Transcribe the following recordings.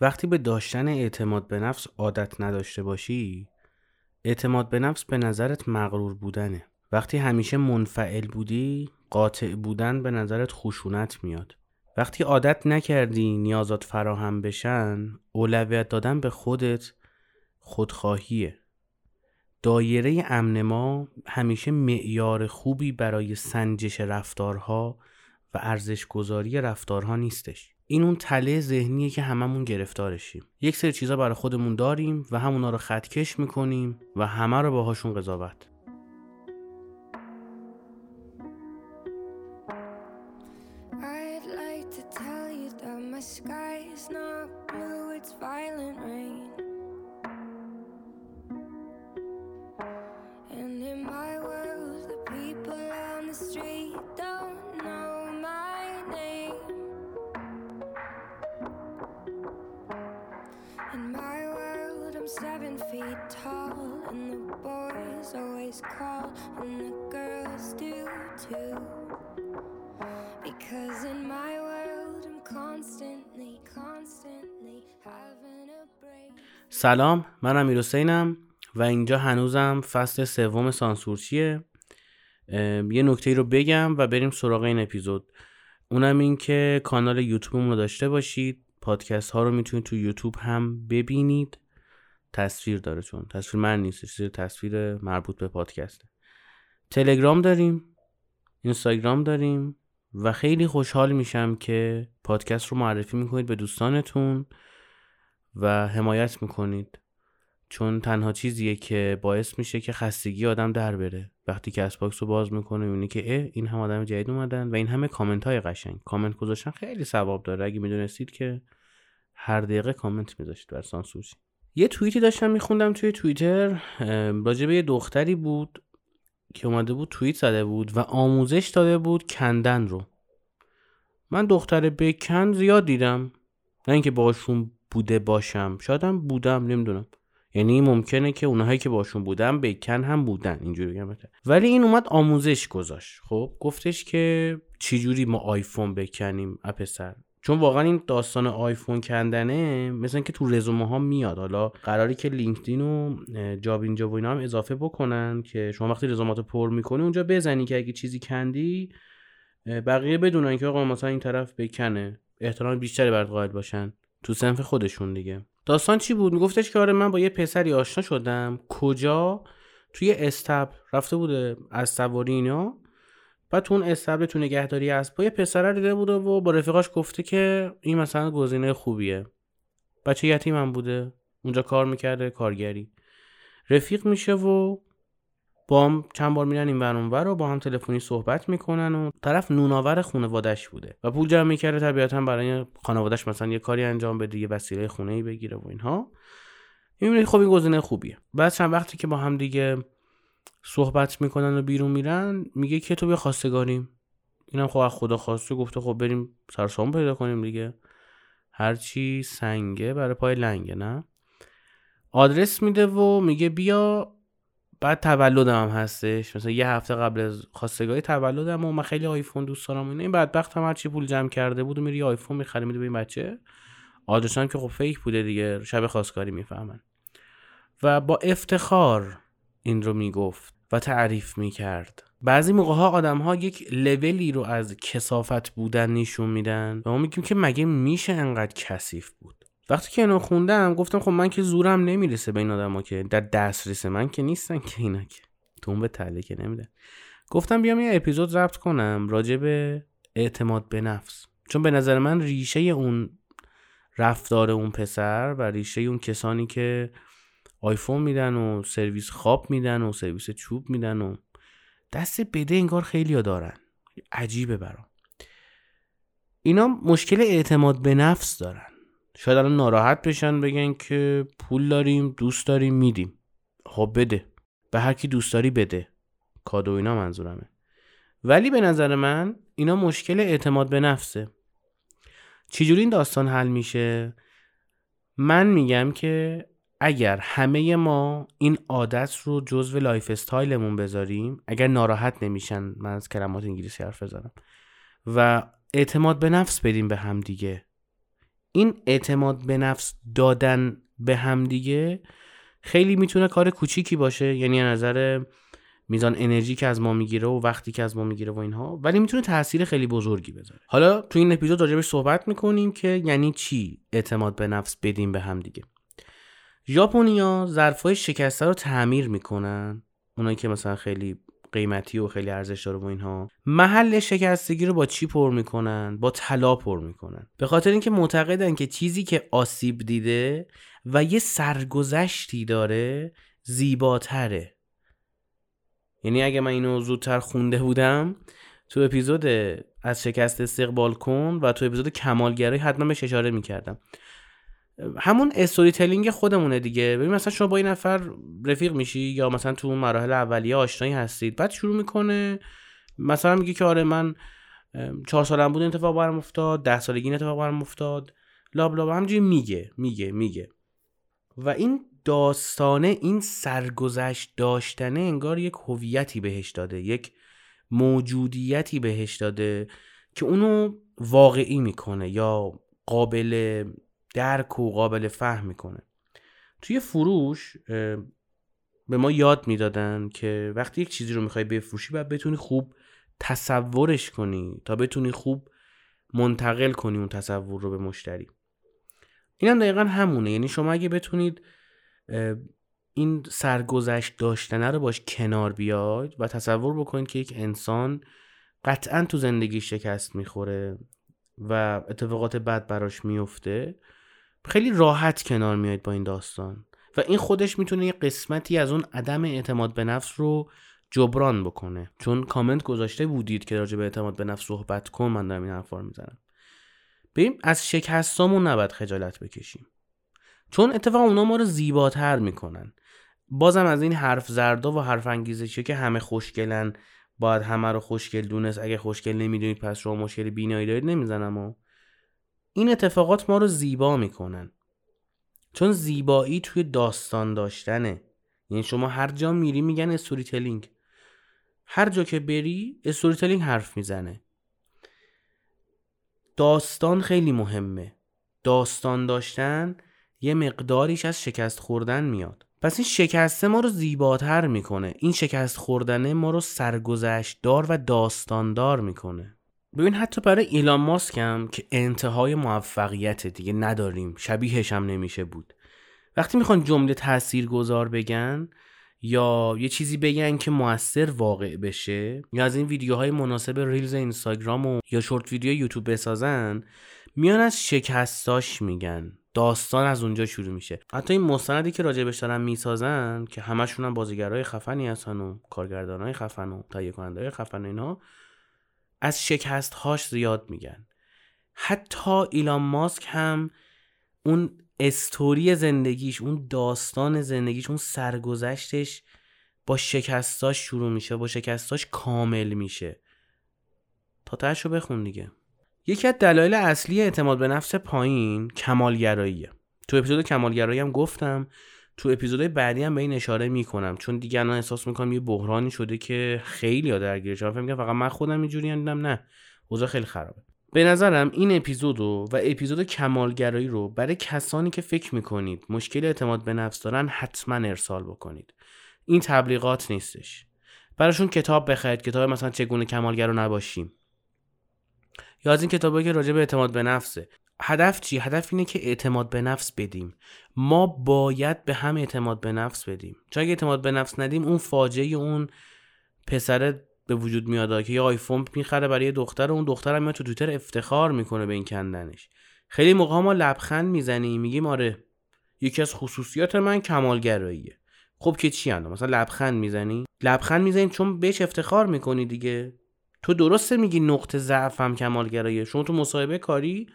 وقتی به داشتن اعتماد به نفس عادت نداشته باشی اعتماد به نفس به نظرت مغرور بودنه. وقتی همیشه منفعل بودی قاطع بودن به نظرت خشونت میاد. وقتی عادت نکردی نیازات فراهم بشن اولویت دادن به خودت خودخواهیه. دایره امن ما همیشه معیار خوبی برای سنجش رفتارها و ارزش گذاری رفتارها نیستش. این اون تله ذهنیه که هممون گرفتارشیم. یک سری چیزا برای خودمون داریم و همونا رو خطکش می‌کنیم و همه رو باهاشون قضاوت. سلام من امیر حسینم و اینجا هنوزم فصل سوم سانسورچیه. یه نکته رو بگم و بریم سراغ این اپیزود. اونم این که کانال یوتیوبمون رو داشته باشید. پادکست ها رو می‌تونید تو یوتیوب هم ببینید. تصویر داره چون تصویر من نیست چیز تصویر مربوط به پادکسته تلگرام داریم اینستاگرام داریم و خیلی خوشحال میشم که پادکست رو معرفی می‌کنید به دوستانتون و حمایت می‌کنید. چون تنها چیزیه که باعث میشه که خستگی آدم در بره. وقتی که box رو باز می‌کنه می‌بینی که این هم آدم جدید اومدن و این همه کامنت های قشنگ. کامنت گذاشتن خیلی ثواب داره. اگه می‌دونستید که هر دقیقه کامنت میذاشتید برا سانسورچی یه توییتی داشتم میخوندم توی توییتر راجع به یه دختری بود که اومده بود توییت زده بود و آموزش داده بود کاندوم رو. من دختر بکن زیاد دیدم. نه اینکه باشون بوده باشم. شایدم بودم نمی‌دونم. یعنی ممکنه که اونهایی که باشون بودم بکن هم بودن. اینجوری بگم ولی این اومد آموزش گذاشت. خب گفتش که چجوری ما آیفون بکنیم اپسر چون واقعا این داستان آیفون کندنه مثلا که تو رزومه ها میاد. حالا قراری که لینکدین و جاب اینجا و اینا هم اضافه بکنن که شما وقتی رزومات پر می‌کنی اونجا بزنی که اگه چیزی کندی بقیه بدونن که آقا مثلا این طرف بکنه. احترام بیشتری برات قائل باشن. تو سنف خودشون دیگه. داستان چی بود؟ میگفتش که آره من با یه پسری آشنا شدم. کجا؟ توی استبل رفته بوده از سواری اینا. بعد تو اون استبل تو نگهداری از پای پسر دیده بوده و با رفیقاش گفته که این مثلا گزینه خوبیه. بچه یتیمم بوده. اونجا کار می‌کرده کارگری. رفیق میشه و با هم چند بار میرن این ور و با هم تلفنی صحبت می‌کنن و طرف نوناور خانوادش بوده و پول جمع می‌کرده. طبیعتا برای خانوادش مثلا یه کاری انجام بده یه وسیله خونه ای بگیره و اینها. می‌بینید خب این گزینه خوبیه. بعد چند وقتی که با هم دیگه صحبت می‌کنن و بیرون میرن میگه که تو بیا خواستگاریم. اینم خب از خدا خواسته گفته خب بریم سرسام پیدا کنیم دیگه. هرچی سنگه برای پای لنگه نه؟ آدرس میده و میگه بیا بعد تولدم هم هستش. مثلا یه هفته قبل از خواستگاری تولدم و من خیلی آیفون دوست دارم اینه این بدبخت هم هرچی پول جمع کرده بود و میری آیفون می‌خری میده به این بچه. آدرسان که خب فیک بوده دیگه شب خواستگاری می‌فهمن. و با افتخار این رو می‌گفت و تعریف می‌کرد. بعضی موقع ها آدم ها یک لولی رو از کسافت بودن نشون میدن و ما میگیم که مگه میشه انقدر کثیف بود. وقتی که اینو خوندم گفتم خب من که زورم نمی‌رسه به این آدما که در دسترس من که نیستن که اینا که. تون به تله که نمیده. گفتم بیام یه اپیزود ضبط کنم راجع به اعتماد به نفس. چون به نظر من ریشه اون رفتار اون پسر و ریشه اون کسانی که آیفون میدن و سرویس خواب میدن و سرویس چوب میدن و دست بده انگار خیلی ها دارن. عجیبه برام. اینا مشکل اعتماد به نفس دارن. شاید الان ناراحت بشن بگن که پول داریم دوست داریم میدیم. خب بده. به هر کی دوست داری بده. کادو اینا منظورمه. ولی به نظر من اینا مشکل اعتماد به نفسه. چجوری این داستان حل میشه؟ من میگم که اگر همه ما این عادت رو جزو lifestyle مون بذاریم اگر ناراحت نمیشن من از کلمات انگلیسی حرف بزنم و اعتماد به نفس بدیم به هم دیگه این اعتماد به نفس دادن به همدیگه خیلی می‌تونه کار کوچیکی باشه یعنی نظر میزان انرژی که از ما می‌گیره و وقتی که از ما می‌گیره و اینها ولی می‌تونه تاثیر خیلی بزرگی بذاره. حالا تو این اپیزود راجبش صحبت می‌کنیم که یعنی چی اعتماد به نفس بدیم به هم دیگه؟ ژاپنیا ظرفای شکسته رو تعمیر می‌کنن. اونایی که مثلا خیلی قیمتی و خیلی ارزش داره و اینها. محل شکستگی رو با چی پر می‌کنن؟ با طلا پر می‌کنن. به خاطر اینکه معتقدن که چیزی که آسیب دیده و یه سرگذشتی داره زیباتره. یعنی اگه من اینو زودتر خونده بودم تو اپیزود از شکست استقبال کن و تو اپیزود کمالگرایی حتما بهش اشاره می‌کردم. همون استوری تلینگ خودمونه دیگه. ببین مثلا شما با این نفر رفیق میشی یا مثلا تو اون مراحل اولیه آشنایی هستید بعد شروع می‌کنه مثلا میگه که آره من چهار سالم بود اتفاق برام افتاد ده سالگی این اتفاق برام افتاد لاب لاب همجوری میگه میگه میگه. و این داستانه این سرگذشت داشتنه انگار یک هویتی بهش داده یک موجودیتی بهش داده که اونو واقعی می‌کنه یا قابل درک و قابل فهم می‌کنه. توی فروش به ما یاد می‌دادن که وقتی یک چیزی رو می‌خوای بفروشی باید بتونی خوب تصورش کنی تا بتونی خوب منتقل کنی اون تصور رو به مشتری. این هم دقیقا همونه. یعنی شما اگه بتونید این سرگذشت داشتنه رو باش کنار بیاید و تصور بکنید که یک انسان قطعا تو زندگی شکست می‌خوره و اتفاقات بد براش میفته خیلی راحت کنار میاید با این داستان. و این خودش می‌تونه یه قسمتی از اون عدم اعتماد به نفس رو جبران بکنه. چون کامنت گذاشته بودید که راجع به اعتماد به نفس صحبت کن من دارم این حرفا رو می‌زنم. ببین از شکستامون نباید خجالت بکشیم. چون اتفاقا اونا ما رو زیباتر می‌کنن. بازم از این حرف زردا و حرف انگیزشی که همه خوشگلن. باید همه رو خوشگل دونست. اگه خوشگل نمی‌دونید پس شما مشکل بینایی دارید نمی‌زنم و این اتفاقات ما رو زیبا می‌کنن. چون زیبایی توی داستان داشتنه. یعنی شما هر جا میری میگن استوری تلینگ هر جا که بری استوری تلینگ حرف می‌زنه. داستان خیلی مهمه. داستان داشتن یه مقداریش از شکست خوردن میاد. پس این شکسته ما رو زیباتر می‌کنه. این شکست خوردنه ما رو سرگذشت دار و داستاندار می‌کنه. ببین حتی برای ایلان ماسک هم که انتهای موفقیت دیگه نداریم شبیهش هم نمیشه بود. وقتی می‌خوان جمله تأثیر گذار بگن یا یه چیزی بگن که موثر واقع بشه یا از این ویدیوهای مناسب ریلز اینستاگرام و یا شورت ویدیو یوتیوب بسازن میان از شکستاش میگن. داستان از اونجا شروع میشه. حتی این مستندی که راجبش دارن می‌سازن که همشون هم بازیگرای خفنی هستن و کارگردانای خفن و تهیه خفن اینا از شکست هاش زیاد میگن. حتی ایلان ماسک هم اون استوری زندگیش اون داستان زندگیش اون سرگذشتش با شکستاش شروع میشه با شکستاش کامل میشه. تا تهش رو بخون دیگه. یکی از دلایل اصلی اعتماد به نفس پایین کمالگراییه. تو اپیزود کمالگرایی هم گفتم تو اپیزودهای بعدی هم به این اشاره می‌کنم. چون دیگه الان احساس می‌کنم یه بحرانی شده که خیلی ها درگیرش فکر فقط من خودم اینجوری دیدم نه. اوضاع خیلی خرابه. به نظرم این اپیزود و اپیزود کمالگرایی رو برای کسانی که فکر می‌کنید مشکل اعتماد به نفس دارن حتما ارسال بکنید. این تبلیغات نیستش. براشون کتاب بخرید. کتاب مثلا چگونه کمالگر رو نباشیم. یا از این کتابایی که راجع به اعتماد به نفسه. هدف چی؟ هدف اینه که اعتماد به نفس بدیم. ما باید به هم اعتماد به نفس بدیم. چون اگه اعتماد به نفس ندیم اون فاجعه اون پسر به وجود میاد که یه آیفون می‌خره برای دختر و اون دختر هم میاد تو تویتر افتخار می‌کنه به این کندنش. خیلی موقع ما لبخند می‌زنیم میگیم آره یکی از خصوصیات من کمالگراییه. خب که چی اند مثلا لبخند می‌زنی؟ لبخند می‌زنی چون بهش افتخار می‌کنی دیگه. تو درسته میگی نقطه ضعفم کمالگراییه. شما تو مصاحبه کاری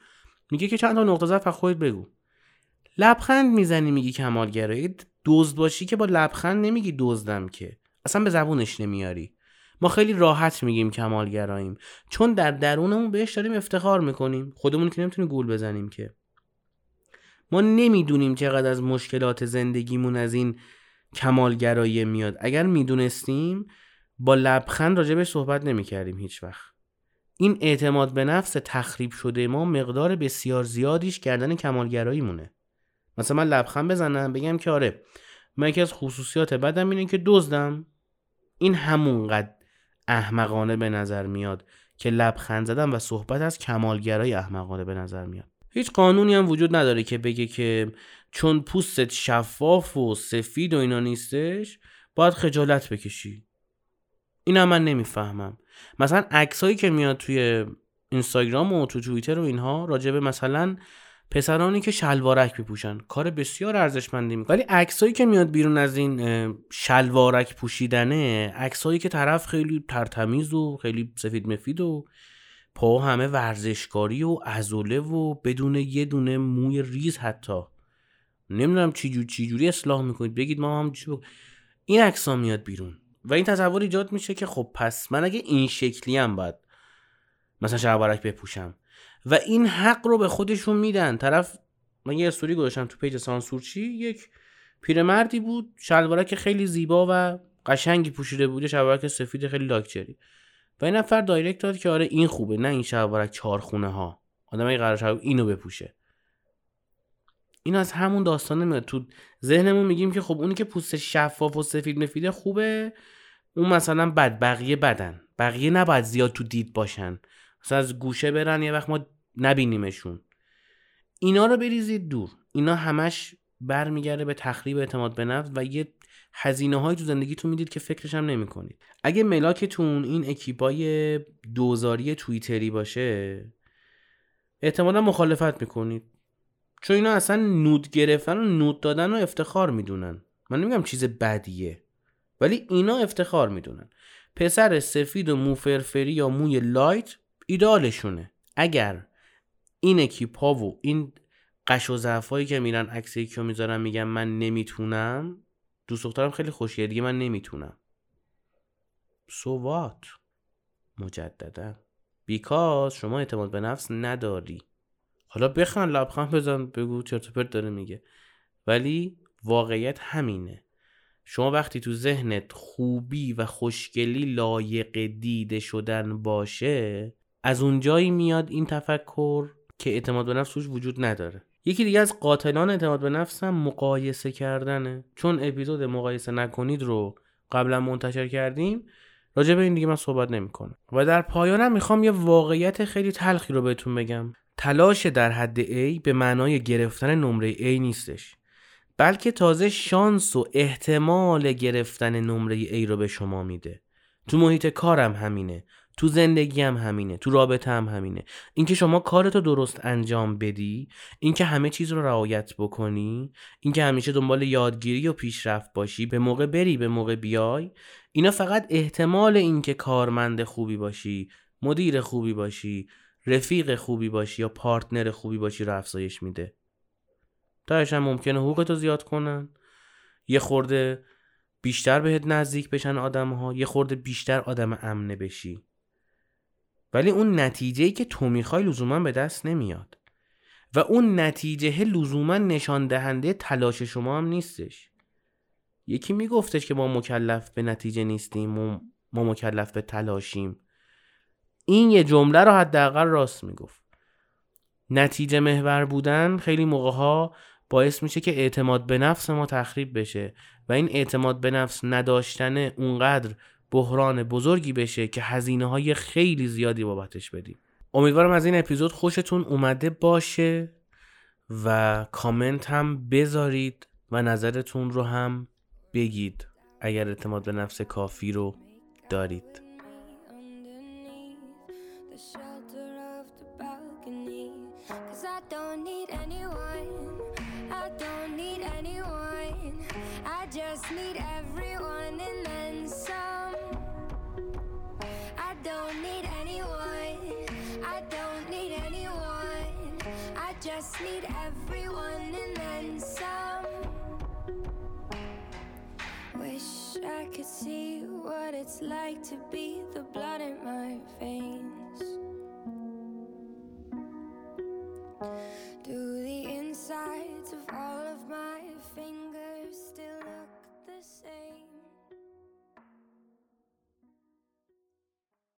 میگه که چند تا نقطه ضعف خودت بگو. لبخند می‌زنی میگی کمالگرایی دزد باشی که با لبخند نمیگی دزدم که. اصلا به زبونش نمیاری. ما خیلی راحت میگیم کمالگراییم. چون در درونمون بهش داریم افتخار می‌کنیم. خودمون که نمی‌تونیم گول بزنیم که. ما نمی‌دونیم چقدر از مشکلات زندگیمون از این کمالگرایی میاد. اگر می‌دونستیم با لبخند راجبش صحبت نمی‌کردیم هیچ وقت. این اعتماد به نفس تخریب شده ما مقدار بسیار زیادیش کردن کمالگرایی مونه. مثلا من لبخند بزنم بگم که آره من یکی از خصوصیات بدم اینه که دزدم. این همونقدر احمقانه به نظر میاد که لبخند زدن و صحبت از کمالگرای احمقانه به نظر میاد. هیچ قانونی هم وجود نداره که بگه که چون پوستت شفاف و سفید و اینا نیستش باید خجالت بکشی. این هم من نمی‌فهمم. مثلا عکسایی که میاد توی اینستاگرام و تو توییتر و اینها راجبه مثلا پسرانی که شلوارک بپوشن کار بسیار ارزشمندی می‌کنه. ولی عکسایی که میاد بیرون از این شلوارک پوشیدنه عکسایی که طرف خیلی ترتمیز و خیلی سفید مفید و پا همه ورزشکاری و ازوله و بدون یه دونه موی ریز حتی. نمی‌دونم چی جور چی جوری اصلاح می‌کنید. بگید ما هم این عکس میاد بیرون. و این تصور ایجاد میشه که خب پس من اگه این شکلی هم باید مثلا شلوارک بپوشم. و این حق رو به خودشون میدن. طرف من یه استوری گذاشتم تو page سانسورچی یک پیرمردی بود شلوارک خیلی زیبا و قشنگی پوشیده بود شلوارک سفید خیلی لاکچری. و این نفر direct داد که آره این خوبه نه این شلوارک چهار خونه ها آدم قرار اینو بپوشه. این از همون داستان نمیاد تو ذهنمون میگیم که خب اونی که پوست شفاف و سفید مفیده خوبه. اون مثلا بد بقیه بدن. بقیه نباید زیاد تو دید باشن. مثلا از گوشه برن یه وقت ما نبینیمشون. اینا رو بریزید دور. اینا همش برمیگرده به تخریب اعتماد به نفس و یه هزینه های تو زندگیتون می‌دید که فکرش هم نمی کنید. اگه ملاکتون این اکیپای دوزاری توییتری باشه احتمالا مخالفت می‌کنید. چون اینا اصلا نود گرفتن و نود دادن و افتخار می‌دونن. من نمیگم چیز بدیه. ولی اینا افتخار می‌دونن. پسر سفید و موفرفری یا موی لایت ایدالشونه. اگر این اکیپا و این قش و ضعفایی که میرن عکس یکی می‌ذارن میگن من نمی‌تونم دوست دخترم خیلی خوشیه دیگه من نمی‌تونم. سوات مجددا. بیکاز شما اعتماد به نفس نداری. حالا بخند لبخند بزن بگو چرت پرت داره میگه. ولی واقعیت همینه. شما وقتی تو ذهنت خوبی و خوشگلی لایق دیده شدن باشه از اونجایی میاد این تفکر که اعتماد به نفس توش وجود نداره. یکی دیگه از قاتلان اعتماد به نفس هم مقایسه کردنه. چون اپیزود مقایسه نکنید رو قبلا منتشر کردیم راجع به این دیگه من صحبت نمی‌کنم. و در پایانم می‌خوام یه واقعیت خیلی تلخی رو بهتون بگم. تلاش در حد A به معنای گرفتن نمره A نیستش. بلکه تازه شانس و احتمال گرفتن نمره A رو به شما میده. تو محیط کارم همینه تو زندگی هم همینه تو رابطه هم همینه. اینکه شما کارتو درست انجام بدی اینکه همه چیز رو رعایت بکنی اینکه همیشه دنبال یادگیری و پیشرفت باشی به موقع بری به موقع بیای اینا فقط احتمال اینکه کارمند خوبی باشی مدیر خوبی باشی رفیق خوبی باشی یا پارتنر خوبی باشی رو افزایش میده. تاش هم ممکنه حقوقتو زیاد کنن. یه خورده بیشتر بهت نزدیک بشن آدم ها یه خورده بیشتر آدم امنه بشی. ولی اون نتیجه که تو می‌خوای لزوما به دست نمیاد. و اون نتیجه لزوما نشان دهنده تلاش شما هم نیستش. یکی میگفتش که ما مکلف به نتیجه نیستیم و ما مکلف به تلاشیم. این یه جمله رو حداقل راست می‌گفت. نتیجه محور بودن خیلی موقع ها باعث میشه که اعتماد به نفس ما تخریب بشه و این اعتماد به نفس نداشتن اونقدر بحران بزرگی بشه که هزینه های خیلی زیادی بابتش بدیم. امیدوارم از این اپیزود خوشتون اومده باشه و کامنت هم بذارید و نظرتون رو هم بگید اگر اعتماد به نفس کافی رو دارید. just need everyone and then some. Wish I could see what it's like to be the blood in my veins. Do the insides of all of my fingers still look the same?